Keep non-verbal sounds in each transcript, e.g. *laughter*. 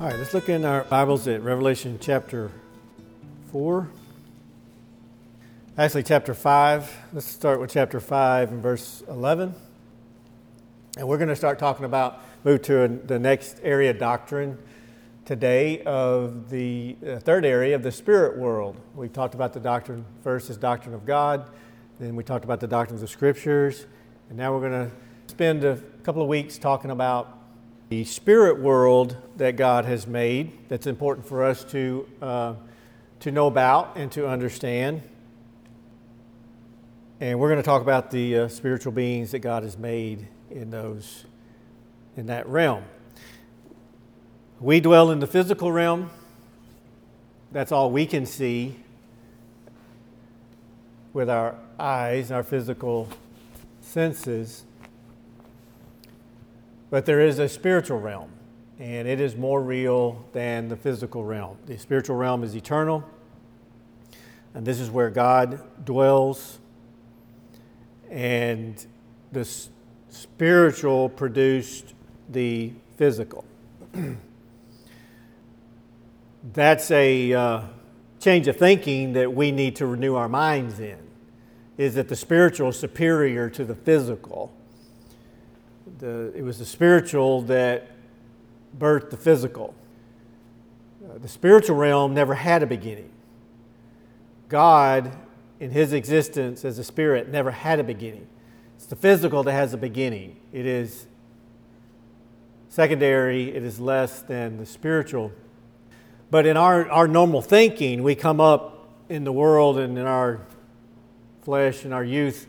All right, let's look in our Bibles at Revelation chapter 4. Actually, chapter 5. Let's start with chapter 5 and verse 11. And we're going to start talking about, move to the next area doctrine today of the uh, third area of the spirit world. We talked about the doctrine first as doctrine of God, then we talked about the doctrines of scriptures, and now we're going to spend a couple of weeks talking about the spirit world that God has made that's important for us to, uh, to know about and to understand. And we're going to talk about the uh, spiritual beings that God has made in those in that realm. We dwell in the physical realm. That's all we can see with our eyes, our physical senses. But there is a spiritual realm, and it is more real than the physical realm. The spiritual realm is eternal, and this is where God dwells. And the spiritual produced the physical. *clears throat* That's a uh, change of thinking that we need to renew our minds in. Is that the spiritual is superior to the physical? The, it was the spiritual that birthed the physical. Uh, the spiritual realm never had a beginning. God, in his existence as a spirit, never had a beginning. It's the physical that has a beginning. It is secondary, it is less than the spiritual. But in our, our normal thinking, we come up in the world and in our flesh and our youth,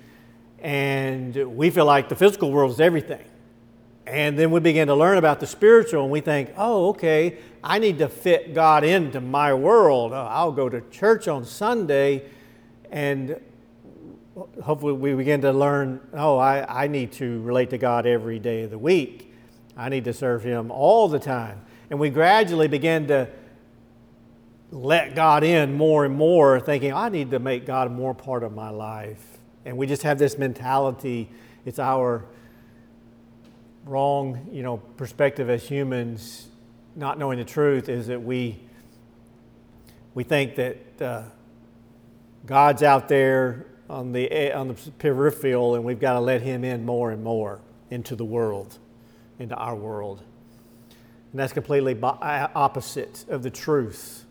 and we feel like the physical world is everything. And then we begin to learn about the spiritual, and we think, oh, okay, I need to fit God into my world. Oh, I'll go to church on Sunday, and hopefully we begin to learn, oh, I, I need to relate to God every day of the week. I need to serve Him all the time. And we gradually begin to let God in more and more, thinking, I need to make God more part of my life. And we just have this mentality, it's our wrong, you know, perspective as humans, not knowing the truth, is that we we think that uh, God's out there on the on the peripheral, and we've got to let Him in more and more into the world, into our world, and that's completely opposite of the truth.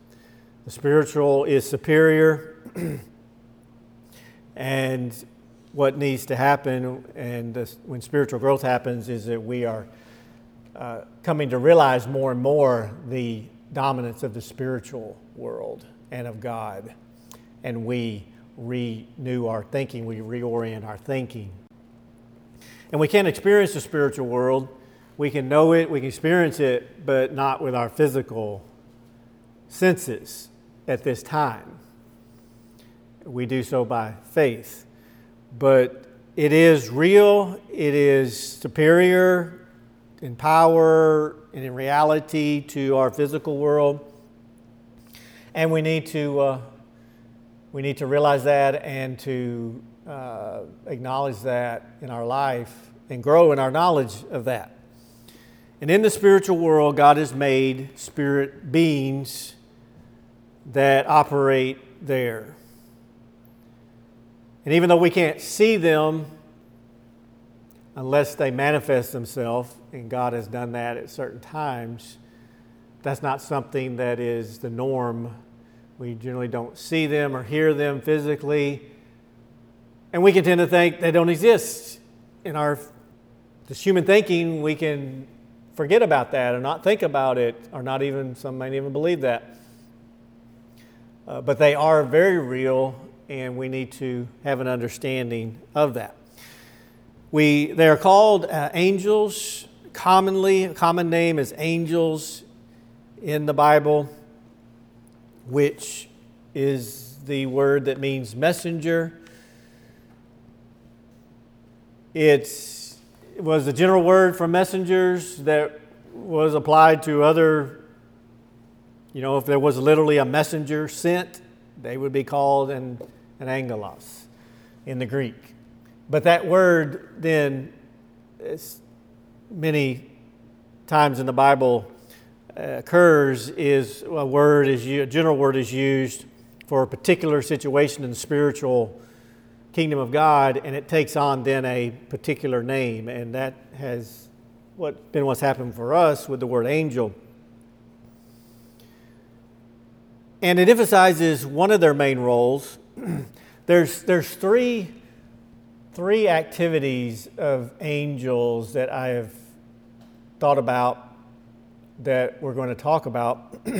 The spiritual is superior, *clears throat* and what needs to happen and when spiritual growth happens is that we are uh, coming to realize more and more the dominance of the spiritual world and of God. And we renew our thinking, we reorient our thinking. And we can't experience the spiritual world. We can know it, we can experience it, but not with our physical senses at this time. We do so by faith but it is real, it is superior in power and in reality to our physical world. And we need to, uh, we need to realize that and to uh, acknowledge that in our life and grow in our knowledge of that. And in the spiritual world, God has made spirit beings that operate there. And even though we can't see them unless they manifest themselves, and God has done that at certain times, that's not something that is the norm. We generally don't see them or hear them physically. And we can tend to think they don't exist. In our this human thinking, we can forget about that or not think about it, or not even, some may even believe that. Uh, but they are very real and we need to have an understanding of that. We, they are called uh, angels. Commonly, a common name is angels in the Bible, which is the word that means messenger. It's, it was a general word for messengers that was applied to other, you know, if there was literally a messenger sent, they would be called and and angelos in the Greek. But that word then, many times in the Bible, uh, occurs is a word is a general word is used for a particular situation in the spiritual kingdom of God, and it takes on then a particular name, and that has what been what's happened for us with the word angel. And it emphasizes one of their main roles. *clears throat* there's there's three three activities of angels that I have thought about that we're going to talk about. *clears throat*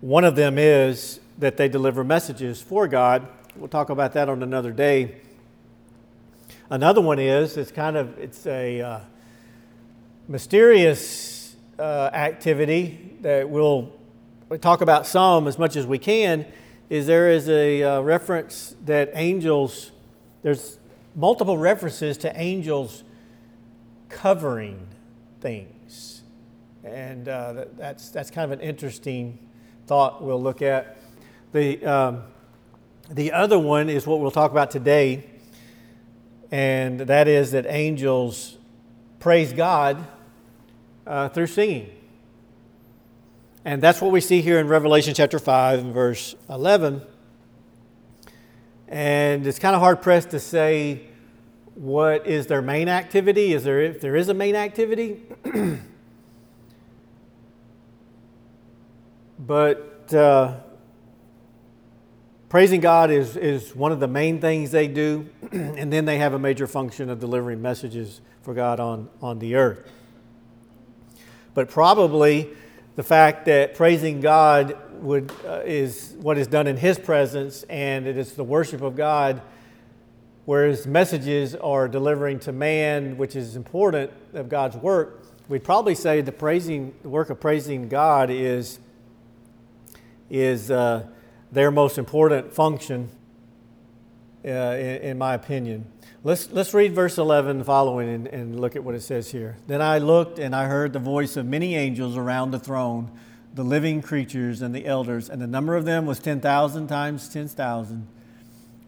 One of them is that they deliver messages for God. We'll talk about that on another day. Another one is it's kind of it's a uh, mysterious uh, activity that we'll talk about some as much as we can. Is there is a uh, reference that angels there's multiple references to angels covering things. And uh, that's, that's kind of an interesting thought we'll look at. The, um, the other one is what we'll talk about today, and that is that angels praise God uh, through singing. And that's what we see here in Revelation chapter 5 and verse 11. And it's kind of hard pressed to say what is their main activity? Is there if there is a main activity? *clears throat* but uh, praising God is, is one of the main things they do, *clears throat* and then they have a major function of delivering messages for God on, on the earth. But probably the fact that praising God would, uh, is what is done in His presence, and it is the worship of God whereas messages are delivering to man, which is important of God's work, we'd probably say the praising, the work of praising God is, is uh, their most important function, uh, in, in, my opinion. Let's, let's read verse 11 following and, and look at what it says here. Then I looked and I heard the voice of many angels around the throne, the living creatures and the elders, and the number of them was 10,000 times 10,000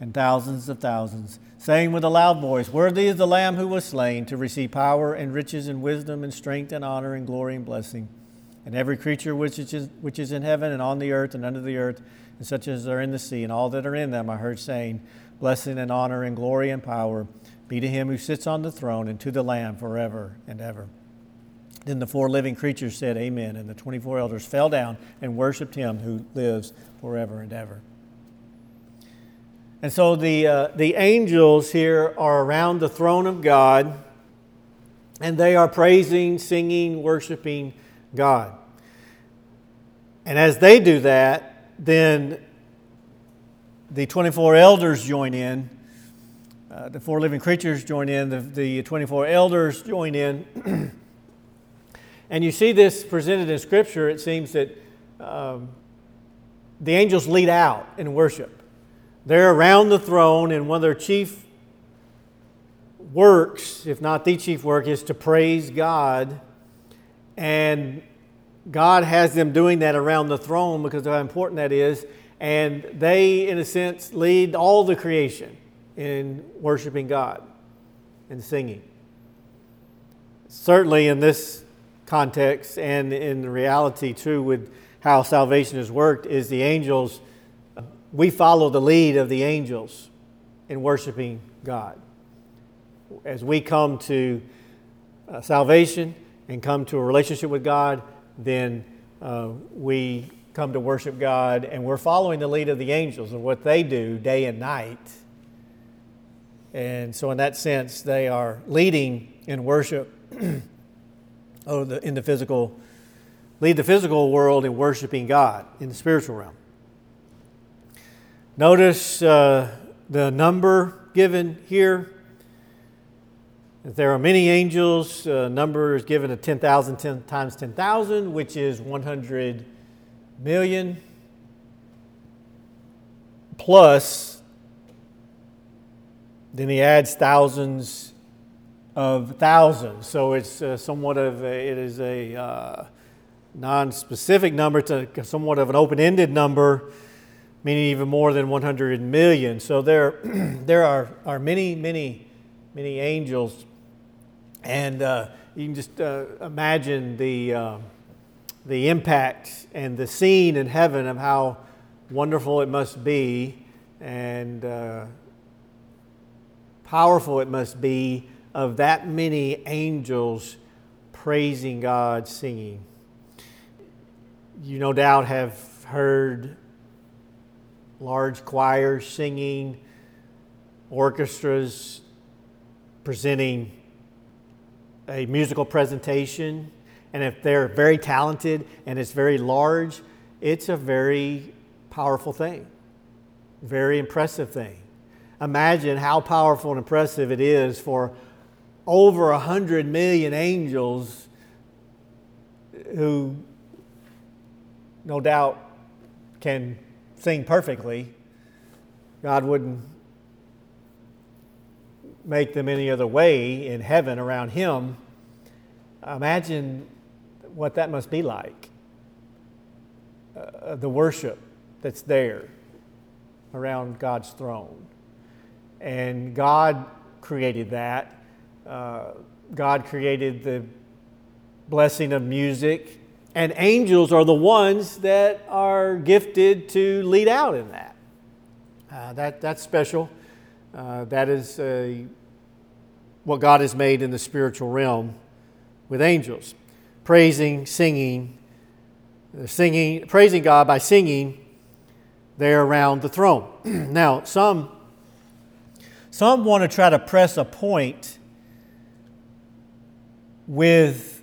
and thousands of thousands saying with a loud voice, Worthy is the Lamb who was slain to receive power and riches and wisdom and strength and honor and glory and blessing. And every creature which is, which is in heaven and on the earth and under the earth, and such as are in the sea, and all that are in them, I heard saying, Blessing and honor and glory and power be to him who sits on the throne and to the Lamb forever and ever. Then the four living creatures said, Amen. And the 24 elders fell down and worshiped him who lives forever and ever. And so the, uh, the angels here are around the throne of God, and they are praising, singing, worshiping God. And as they do that, then the 24 elders join in. Uh, the four living creatures join in. The, the 24 elders join in. *clears throat* and you see this presented in Scripture. It seems that um, the angels lead out in worship. They're around the throne, and one of their chief works, if not the chief work, is to praise God. And God has them doing that around the throne because of how important that is. And they, in a sense, lead all the creation in worshiping God and singing. Certainly, in this context and in reality, too, with how salvation has worked, is the angels we follow the lead of the angels in worshiping God. As we come to uh, salvation and come to a relationship with God, then uh, we come to worship God and we're following the lead of the angels and what they do day and night. And so, in that sense, they are leading in worship *clears throat* oh, the, in the physical, lead the physical world in worshiping God in the spiritual realm. Notice uh, the number given here. There are many angels, uh, number is given at 10,000 10 times 10,000, which is 100 million, plus, then he adds thousands of thousands. So it's uh, somewhat of a, it is a uh, non-specific number to somewhat of an open-ended number meaning even more than 100 million. So there, *clears throat* there are, are many, many, many angels. And uh, you can just uh, imagine the, uh, the impact and the scene in heaven of how wonderful it must be and uh, powerful it must be of that many angels praising God, singing. You no doubt have heard large choirs singing, orchestras presenting a musical presentation. And if they're very talented and it's very large, it's a very powerful thing, very impressive thing. Imagine how powerful and impressive it is for over a hundred million angels who no doubt can sing perfectly. God wouldn't make them any other way in heaven around Him. Imagine what that must be like. Uh, the worship that's there around God's throne. And God created that. Uh, God created the blessing of music, and angels are the ones that are gifted to lead out in that. Uh, that that's special. Uh, that is uh, what God has made in the spiritual realm with angels, praising, singing, singing, praising God by singing there around the throne. *clears throat* now, some some want to try to press a point with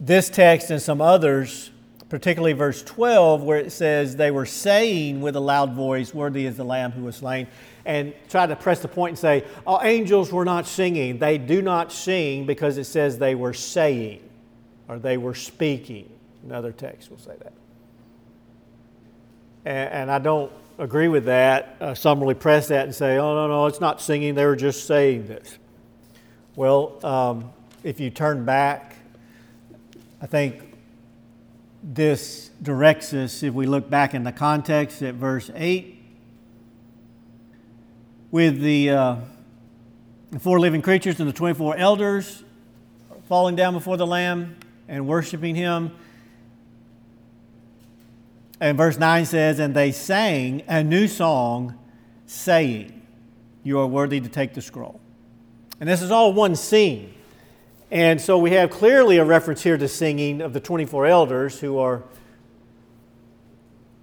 this text and some others, particularly verse 12, where it says, They were saying with a loud voice, Worthy is the Lamb who was slain, and try to press the point and say, Oh, angels were not singing. They do not sing because it says they were saying or they were speaking. Another text will say that. And, and I don't agree with that. Uh, some really press that and say, oh, no, no, it's not singing, they were just saying this. Well, um, if you turn back, I think this directs us, if we look back in the context at verse 8, with the, uh, the four living creatures and the 24 elders falling down before the Lamb and worshiping Him. And verse 9 says, And they sang a new song, saying, You are worthy to take the scroll. And this is all one scene. And so we have clearly a reference here to singing of the 24 elders who are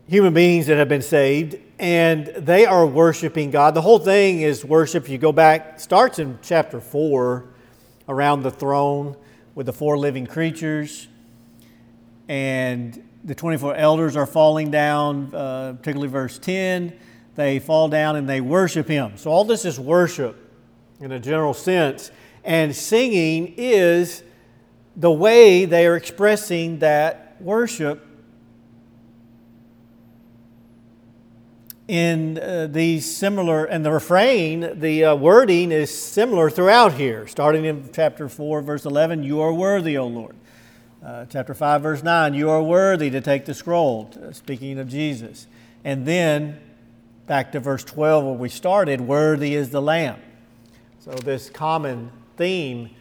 human beings that have been saved, and they are worshiping God. The whole thing is worship. You go back, starts in chapter 4 around the throne with the four living creatures. And the 24 elders are falling down, uh, particularly verse 10. They fall down and they worship him. So, all this is worship in a general sense. And singing is the way they are expressing that worship in uh, these similar, and the refrain, the uh, wording is similar throughout here, starting in chapter 4, verse 11 You are worthy, O Lord. Uh, chapter 5, verse 9, you are worthy to take the scroll, speaking of Jesus. And then back to verse 12 where we started, worthy is the Lamb. So this common theme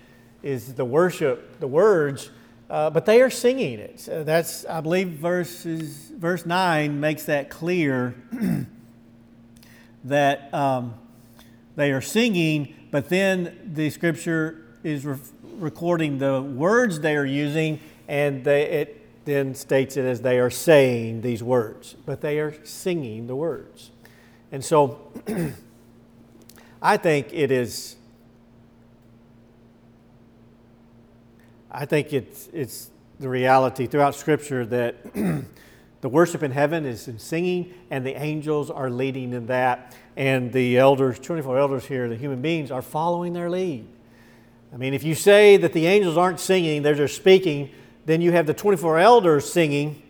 is the worship, the words, uh, but they are singing it. So that's, I believe, verses, verse 9 makes that clear *clears throat* that um, they are singing, but then the scripture is re- recording the words they are using, and they, it then states it as they are saying these words, but they are singing the words. And so *clears throat* I think it is, I think it's, it's the reality throughout Scripture that *clears throat* the worship in heaven is in singing, and the angels are leading in that. And the elders, 24 elders here, the human beings, are following their lead. I mean, if you say that the angels aren't singing, they're just speaking, then you have the 24 elders singing,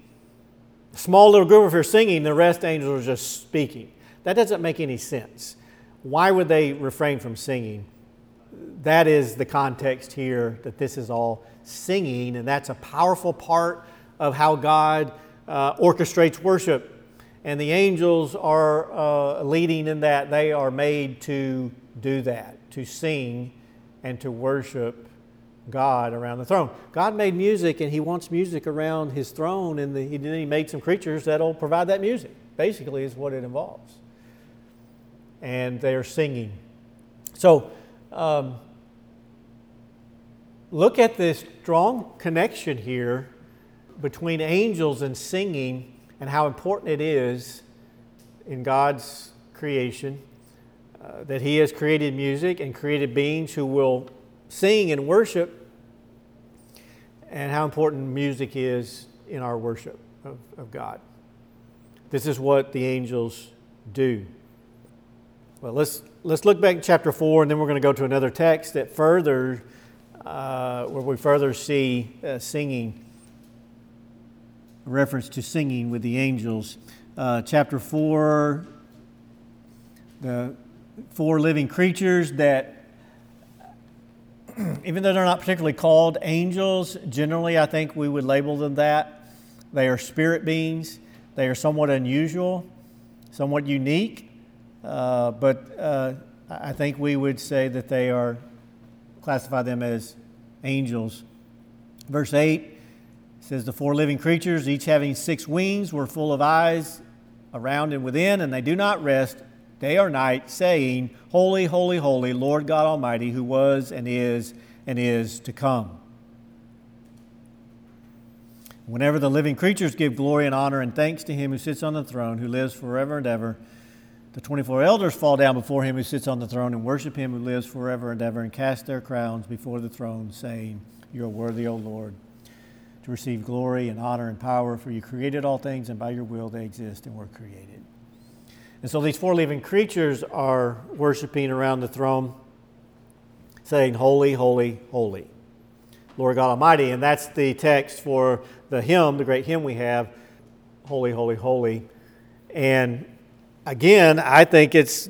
a small little group of here singing, the rest angels are just speaking. That doesn't make any sense. Why would they refrain from singing? That is the context here that this is all singing, and that's a powerful part of how God uh, orchestrates worship. And the angels are uh, leading in that. They are made to do that, to sing and to worship God around the throne. God made music and he wants music around his throne, and the, he, then he made some creatures that'll provide that music, basically, is what it involves. And they are singing. So, um, look at this strong connection here between angels and singing and how important it is in God's creation uh, that He has created music and created beings who will sing and worship, and how important music is in our worship of, of God. This is what the angels do. Well, let's, let's look back at chapter 4, and then we're going to go to another text that further, uh, where we further see uh, singing, reference to singing with the angels. Uh, chapter 4, the four living creatures that *clears throat* even though they're not particularly called angels, generally I think we would label them that. They are spirit beings. They are somewhat unusual, somewhat unique, uh, but uh, I think we would say that they are, classify them as angels. Verse 8 says, The four living creatures, each having six wings, were full of eyes around and within, and they do not rest day or night, saying, Holy, holy, holy, Lord God Almighty, who was and is and is to come. Whenever the living creatures give glory and honor and thanks to him who sits on the throne, who lives forever and ever, the 24 elders fall down before him who sits on the throne and worship him who lives forever and ever and cast their crowns before the throne, saying, You are worthy, O Lord, to receive glory and honor and power, for you created all things, and by your will they exist and were created. And so these four living creatures are worshiping around the throne, saying, Holy, holy, holy, Lord God Almighty. And that's the text for the hymn, the great hymn we have, Holy, Holy, Holy. And again, I think it's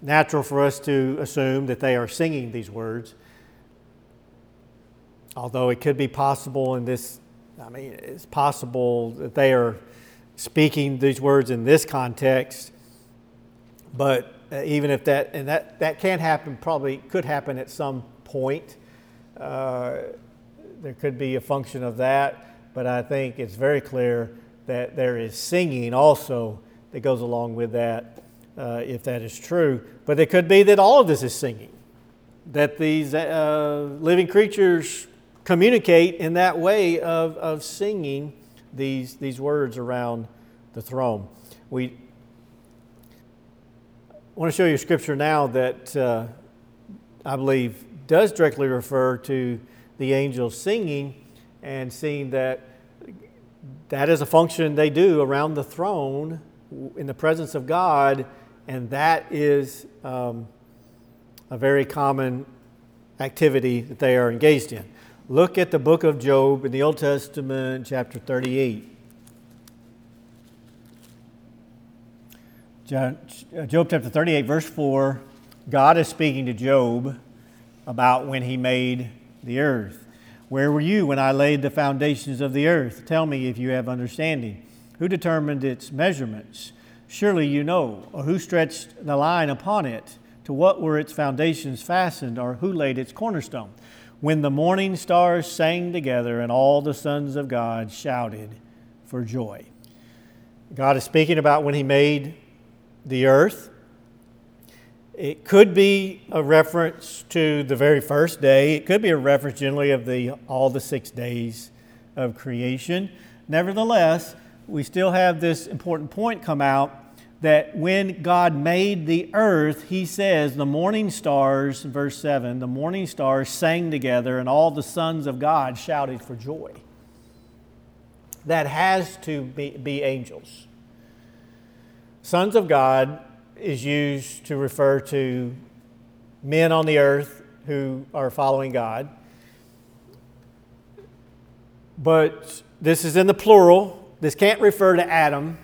natural for us to assume that they are singing these words. Although it could be possible in this, I mean, it's possible that they are speaking these words in this context, but uh, even if that, and that, that can happen, probably could happen at some point. Uh, there could be a function of that, but I think it's very clear that there is singing also that goes along with that, uh, if that is true. But it could be that all of this is singing, that these uh, living creatures communicate in that way of, of singing these, these words around the throne. We want to show you a scripture now that uh, I believe does directly refer to the angels singing and seeing that that is a function they do around the throne in the presence of God, and that is um, a very common activity that they are engaged in. Look at the book of Job in the Old Testament, chapter 38. Uh, Job chapter 38, verse 4, God is speaking to Job about when he made the earth. Where were you when I laid the foundations of the earth? Tell me if you have understanding. Who determined its measurements? Surely you know. Or who stretched the line upon it? To what were its foundations fastened? Or who laid its cornerstone? When the morning stars sang together and all the sons of God shouted for joy. God is speaking about when He made the earth. It could be a reference to the very first day. It could be a reference generally of the all the six days of creation. Nevertheless, we still have this important point come out that when God made the earth, he says, the morning stars, verse 7, the morning stars sang together and all the sons of God shouted for joy. That has to be, be angels. Sons of God is used to refer to men on the earth who are following God. But this is in the plural. This can't refer to Adam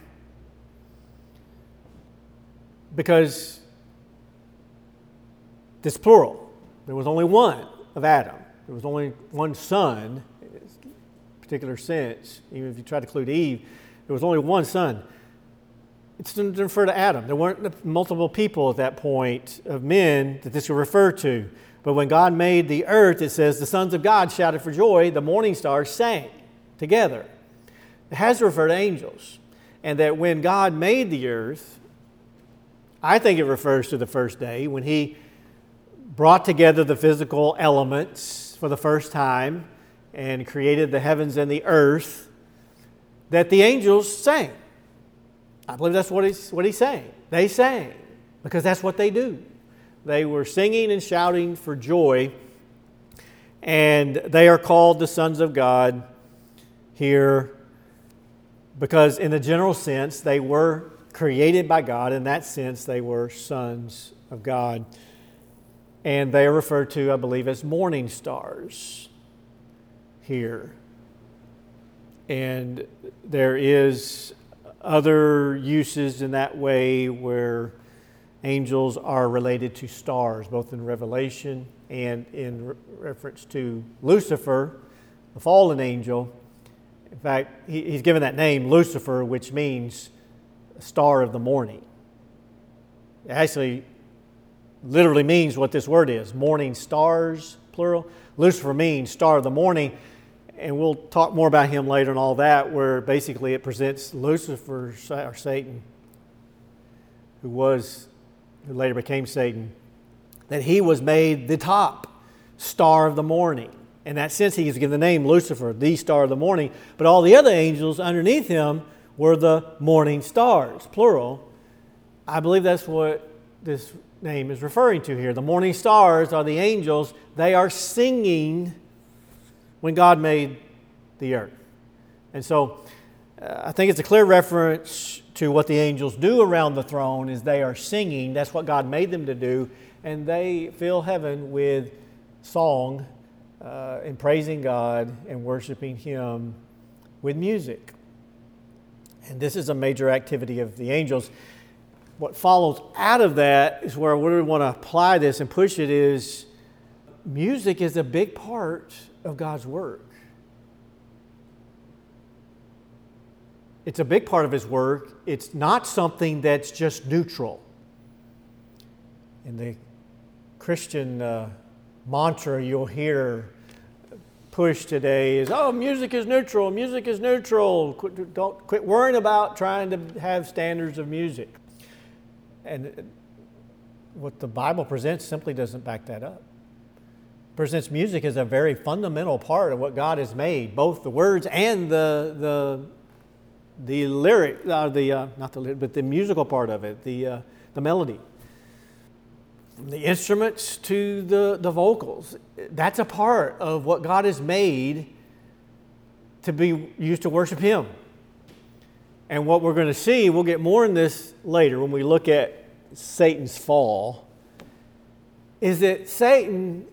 because this plural. There was only one of Adam. There was only one son, in a particular sense. Even if you try to include Eve, there was only one son. It's to refer to Adam. There weren't multiple people at that point of men that this would refer to. But when God made the earth, it says the sons of God shouted for joy, the morning stars sang together. It has to refer to angels. And that when God made the earth, I think it refers to the first day when He brought together the physical elements for the first time and created the heavens and the earth, that the angels sang. I believe that's what he's, what he's saying. They sang because that's what they do. They were singing and shouting for joy, and they are called the sons of God here because, in the general sense, they were created by God. In that sense, they were sons of God. And they are referred to, I believe, as morning stars here. And there is other uses in that way where angels are related to stars, both in Revelation and in re- reference to Lucifer, the fallen angel. In fact, he, he's given that name, Lucifer, which means star of the morning. It actually literally means what this word is morning stars, plural. Lucifer means star of the morning and we'll talk more about him later and all that, where basically it presents Lucifer or Satan, who was, who later became Satan, that he was made the top star of the morning. In that sense, he is given the name Lucifer, the star of the morning, but all the other angels underneath him were the morning stars, plural. I believe that's what this name is referring to here. The morning stars are the angels, they are singing when God made the earth. And so uh, I think it's a clear reference to what the angels do around the throne is they are singing. That's what God made them to do. And they fill heaven with song uh, and praising God and worshiping Him with music. And this is a major activity of the angels. What follows out of that is where we want to apply this and push it is music is a big part of God's work. It's a big part of His work. It's not something that's just neutral. In the Christian uh, mantra you'll hear push today is, oh, music is neutral, music is neutral. Quit, don't quit worrying about trying to have standards of music. And what the Bible presents simply doesn't back that up presents music as a very fundamental part of what God has made, both the words and the the the lyric, uh, the uh, not the lyric, but the musical part of it, the uh, the melody, the instruments to the the vocals. That's a part of what God has made to be used to worship Him. And what we're going to see, we'll get more in this later when we look at Satan's fall, is that Satan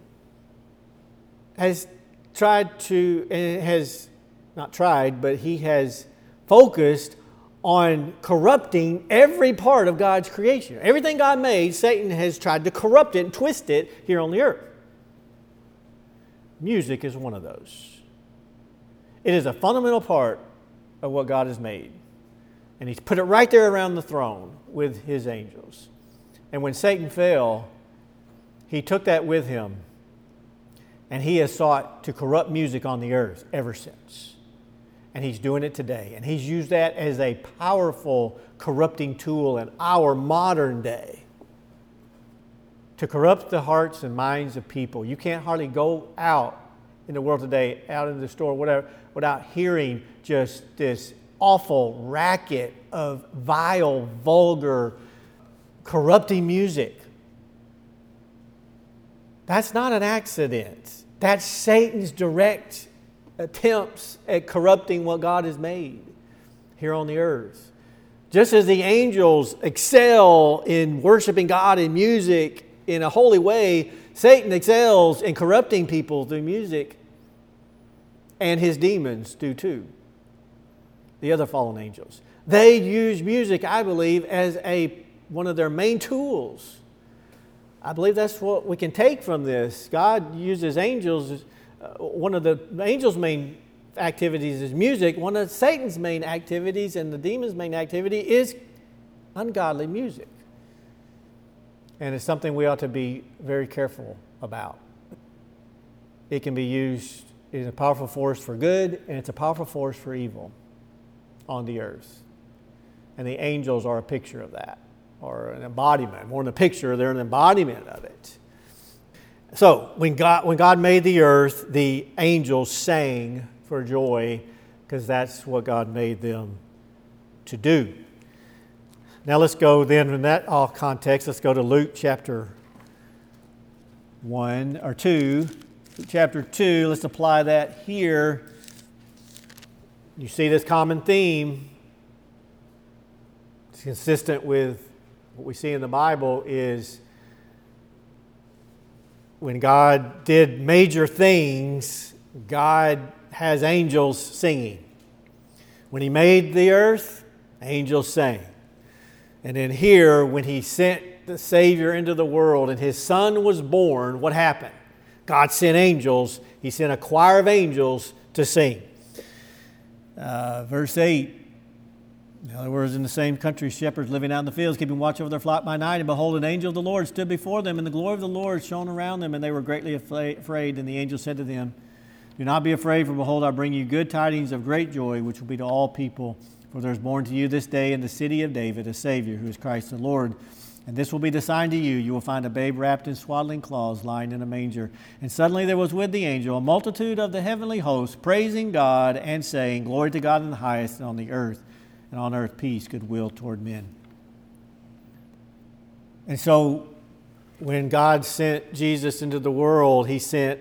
has tried to, and has not tried, but he has focused on corrupting every part of God's creation. Everything God made, Satan has tried to corrupt it and twist it here on the earth. Music is one of those. It is a fundamental part of what God has made. And he's put it right there around the throne with his angels. And when Satan fell, he took that with him and he has sought to corrupt music on the earth ever since. And he's doing it today. And he's used that as a powerful corrupting tool in our modern day to corrupt the hearts and minds of people. You can't hardly go out in the world today, out in the store, whatever, without hearing just this awful racket of vile, vulgar, corrupting music. That's not an accident. That's Satan's direct attempts at corrupting what God has made here on the earth. Just as the angels excel in worshiping God in music in a holy way, Satan excels in corrupting people through music, and his demons do too. The other fallen angels. They use music, I believe, as a, one of their main tools I believe that's what we can take from this. God uses angels. Uh, one of the angels' main activities is music. One of Satan's main activities and the demon's main activity is ungodly music. And it's something we ought to be very careful about. It can be used as a powerful force for good, and it's a powerful force for evil on the earth. And the angels are a picture of that, or an embodiment. More than a picture, they're an embodiment of it. So, when God, when God made the earth, the angels sang for joy because that's what God made them to do. Now, let's go then, in that all context, let's go to Luke chapter 1 or 2. Chapter 2, let's apply that here. You see this common theme It's consistent with what we see in the Bible is when God did major things, God has angels singing. When He made the earth, angels sang. And then here, when He sent the Savior into the world and His Son was born, what happened? God sent angels, He sent a choir of angels to sing. Uh, verse 8 in other words, in the same country, shepherds living out in the fields, keeping watch over their flock by night, and behold, an angel of the Lord stood before them, and the glory of the Lord shone around them, and they were greatly afraid. And the angel said to them, Do not be afraid, for behold, I bring you good tidings of great joy, which will be to all people. For there is born to you this day in the city of David a Savior, who is Christ the Lord. And this will be the sign to you. You will find a babe wrapped in swaddling cloths, lying in a manger. And suddenly there was with the angel a multitude of the heavenly hosts, praising God and saying, Glory to God in the highest, and on the earth and on earth peace, goodwill toward men. And so when God sent Jesus into the world, he sent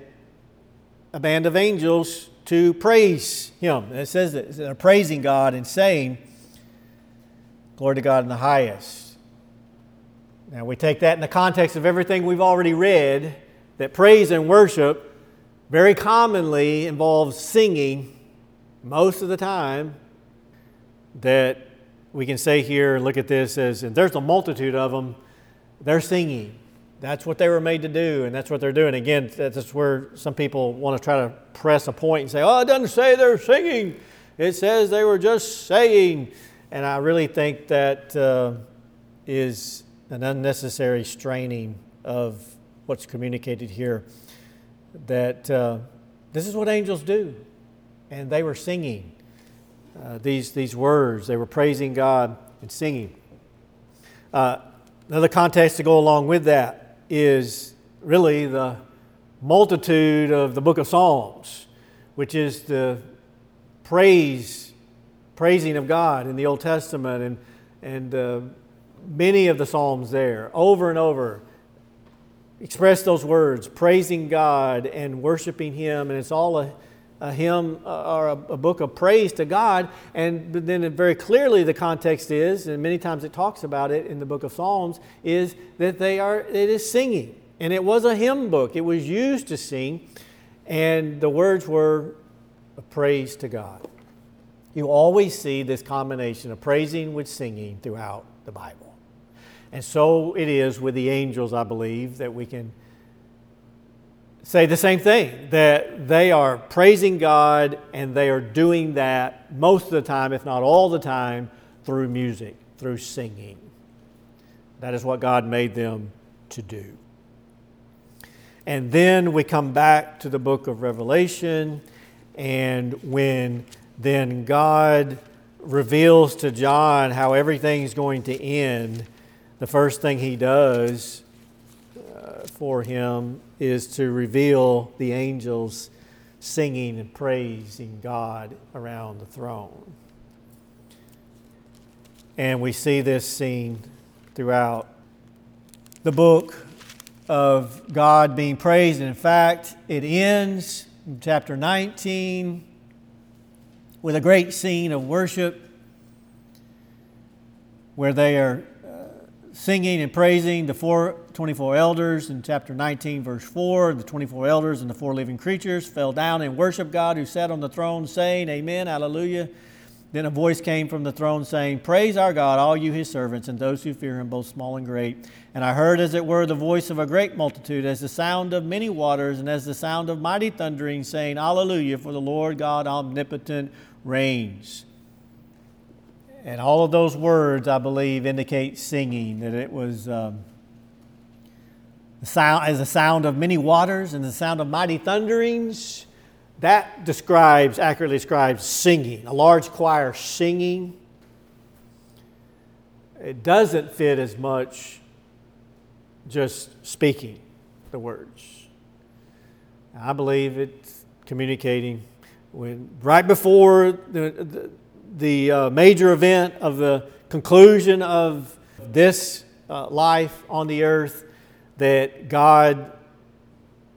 a band of angels to praise him. And it says that they're praising God and saying, Glory to God in the highest. Now we take that in the context of everything we've already read, that praise and worship very commonly involves singing most of the time that we can say here, and look at this as, and there's a multitude of them, they're singing. That's what they were made to do, and that's what they're doing. Again, that's where some people want to try to press a point and say, oh, it doesn't say they're singing. It says they were just saying. And I really think that uh, is an unnecessary straining of what's communicated here. That uh, this is what angels do, and they were singing. Uh, these, these words. They were praising God and singing. Uh, another context to go along with that is really the multitude of the book of Psalms, which is the praise, praising of God in the Old Testament, and, and uh, many of the Psalms there, over and over, express those words, praising God and worshiping Him, and it's all a a hymn uh, or a, a, book of praise to God. And then very clearly the context is, and many times it talks about it in the book of Psalms, is that they are it is singing. And it was a hymn book. It was used to sing, and the words were a praise to God. You always see this combination of praising with singing throughout the Bible. And so it is with the angels, I believe, that we can say the same thing that they are praising God and they are doing that most of the time, if not all the time, through music, through singing. That is what God made them to do. And then we come back to the book of Revelation, and when then God reveals to John how everything's going to end, the first thing he does uh, for him is to reveal the angels singing and praising God around the throne. And we see this scene throughout the book of God being praised. And in fact, it ends in chapter 19 with a great scene of worship where they are singing and praising the four, 24 elders in chapter 19, verse 4. The 24 elders and the four living creatures fell down and worshiped God who sat on the throne, saying, Amen, Hallelujah. Then a voice came from the throne saying, Praise our God, all you his servants, and those who fear him, both small and great. And I heard, as it were, the voice of a great multitude, as the sound of many waters, and as the sound of mighty thundering, saying, Hallelujah, for the Lord God omnipotent reigns. And all of those words, I believe, indicate singing, that it was um, the sound, as the sound of many waters and the sound of mighty thunderings. That describes, accurately describes singing, a large choir singing. It doesn't fit as much just speaking the words. I believe it's communicating. When right before the, the, the uh, major event of the conclusion of this uh, life on the earth, that God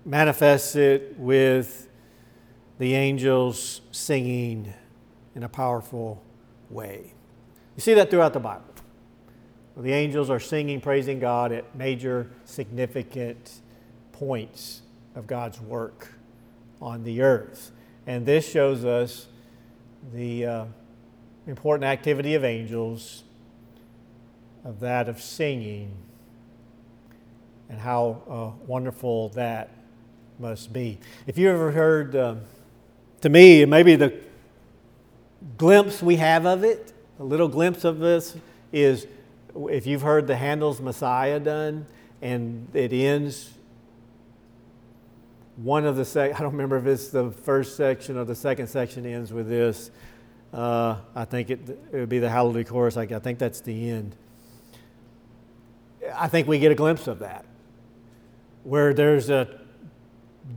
manifests it with the angels singing in a powerful way. You see that throughout the Bible. The angels are singing, praising God at major, significant points of God's work on the earth. And this shows us the uh, important activity of angels, of that of singing, and how uh, wonderful that must be. If you ever heard, uh, to me, maybe the glimpse we have of it, a little glimpse of this is if you've heard the Handel's Messiah done, and it ends one of the sec- I don't remember if it's the first section or the second section ends with this. Uh, I think it, it would be the Hallelujah chorus. I, I think that's the end. I think we get a glimpse of that, where there's a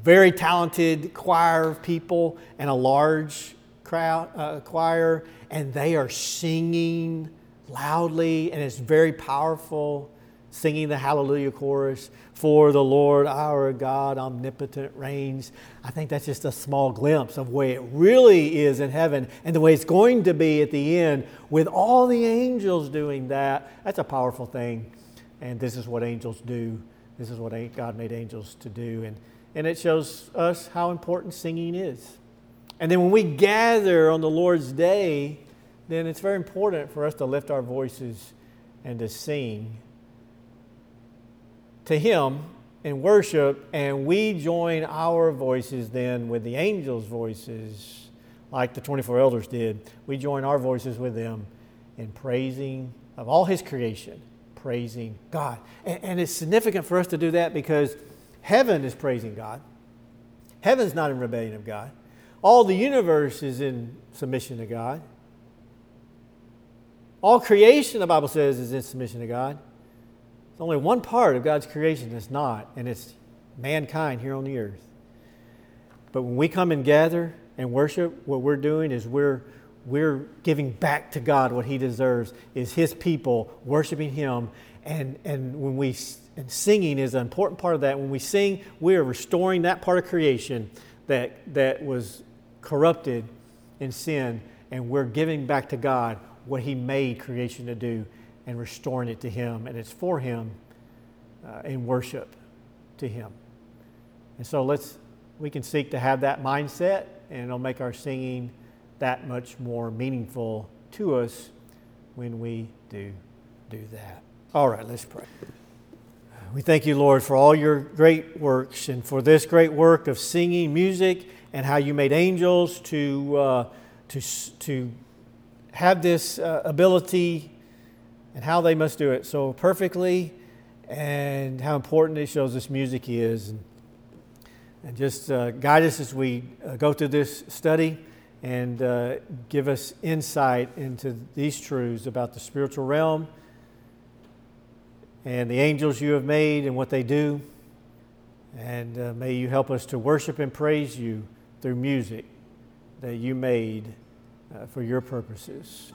very talented choir of people and a large crowd uh, choir, and they are singing loudly, and it's very powerful, singing the Hallelujah chorus for the Lord our God omnipotent reigns. I think that's just a small glimpse of where it really is in heaven and the way it's going to be at the end with all the angels doing that. That's a powerful thing. And this is what angels do. This is what God made angels to do. And, and it shows us how important singing is. And then when we gather on the Lord's day, then it's very important for us to lift our voices and to sing to Him in worship, and we join our voices then with the angels' voices, like the 24 elders did. We join our voices with them in praising of all His creation, praising God. And, and it's significant for us to do that because heaven is praising God. Heaven's not in rebellion of God. All the universe is in submission to God. All creation, the Bible says, is in submission to God. Only one part of God's creation that's not, and it's mankind here on the earth. But when we come and gather and worship, what we're doing is we're, we're giving back to God what He deserves, is His people worshiping Him. And, and when we and singing is an important part of that. When we sing, we are restoring that part of creation that, that was corrupted in sin, and we're giving back to God what He made creation to do and restoring it to Him. And it's for Him uh, in worship to Him. And so let's, we can seek to have that mindset, and it'll make our singing that much more meaningful to us when we do do that. All right, let's pray. We thank you, Lord, for all your great works and for this great work of singing music and how you made angels to, uh, to, to have this uh, ability and how they must do it so perfectly and how important it shows us music is. And, and just uh, guide us as we uh, go through this study and uh, give us insight into these truths about the spiritual realm and the angels you have made and what they do. And uh, may you help us to worship and praise you through music that you made uh, for your purposes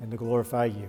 and to glorify you.